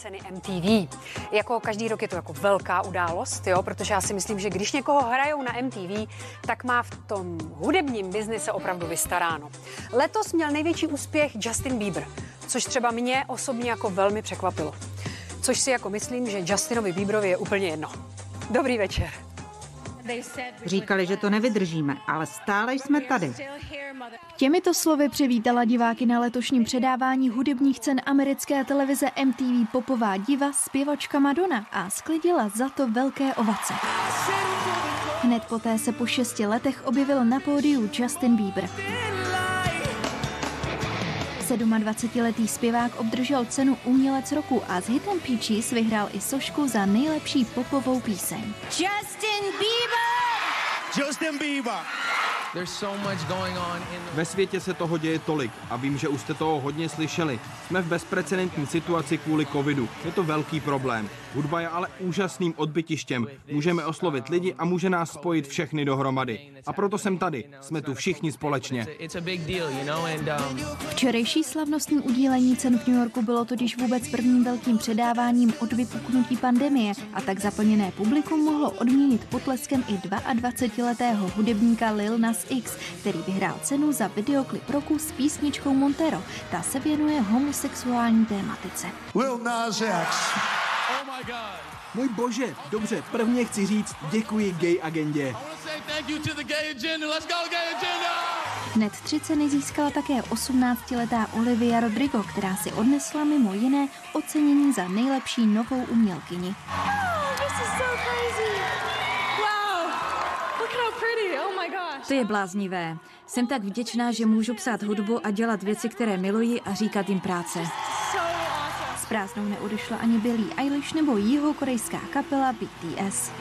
ceny MTV. Jako každý rok je to jako velká událost, jo, protože já si myslím, že když někoho hrajou na MTV, tak má v tom hudebním biznise opravdu vystaráno. Letos měl největší úspěch Justin Bieber, což třeba mě osobně jako velmi překvapilo. Což si jako myslím, že Justinovi Bieberovi je úplně jedno. Dobrý večer. Říkali, že to nevydržíme, ale stále jsme tady. Těmito slovy přivítala diváky na letošním předávání hudebních cen americké televize MTV popová diva zpěvačka Madonna a sklidila za to velké ovace. Hned poté se po šesti letech objevil na pódiu Justin Bieber. 27-letý zpěvák obdržel cenu Umělec roku a s hitem Peaches vyhrál i sošku za nejlepší popovou píseň. Justin Bieber! Justin Bieber. Ve světě se toho děje tolik a vím, že už jste toho hodně slyšeli. Jsme v bezprecedentní situaci kvůli covidu. Je to velký problém. Hudba je ale úžasným odbytištěm. Můžeme oslovit lidi a může nás spojit všechny dohromady. A proto jsem tady. Jsme tu všichni společně. Včerejší slavnostní udílení cen v New Yorku bylo totiž vůbec prvním velkým předáváním od vypuknutí pandemie a tak zaplněné publikum mohlo odměnit potleskem i 22-letého hudebníka Lil Nas X, který vyhrál cenu za videoklip roku s písničkou Montero. Ta se věnuje homosexuální tématice. Lil Nas X. Můj bože, dobře, prvně chci říct děkuji gay agendě. Hned tři ceny získala také 18-letá Olivia Rodrigo, která si odnesla mimo jiné ocenění za nejlepší novou umělkyni. To je bláznivé. Jsem tak vděčná, že můžu psát hudbu a dělat věci, které miluji a říkat jim práce. S prázdnou neodešla ani Billie Eilish nebo jihokorejská kapela BTS.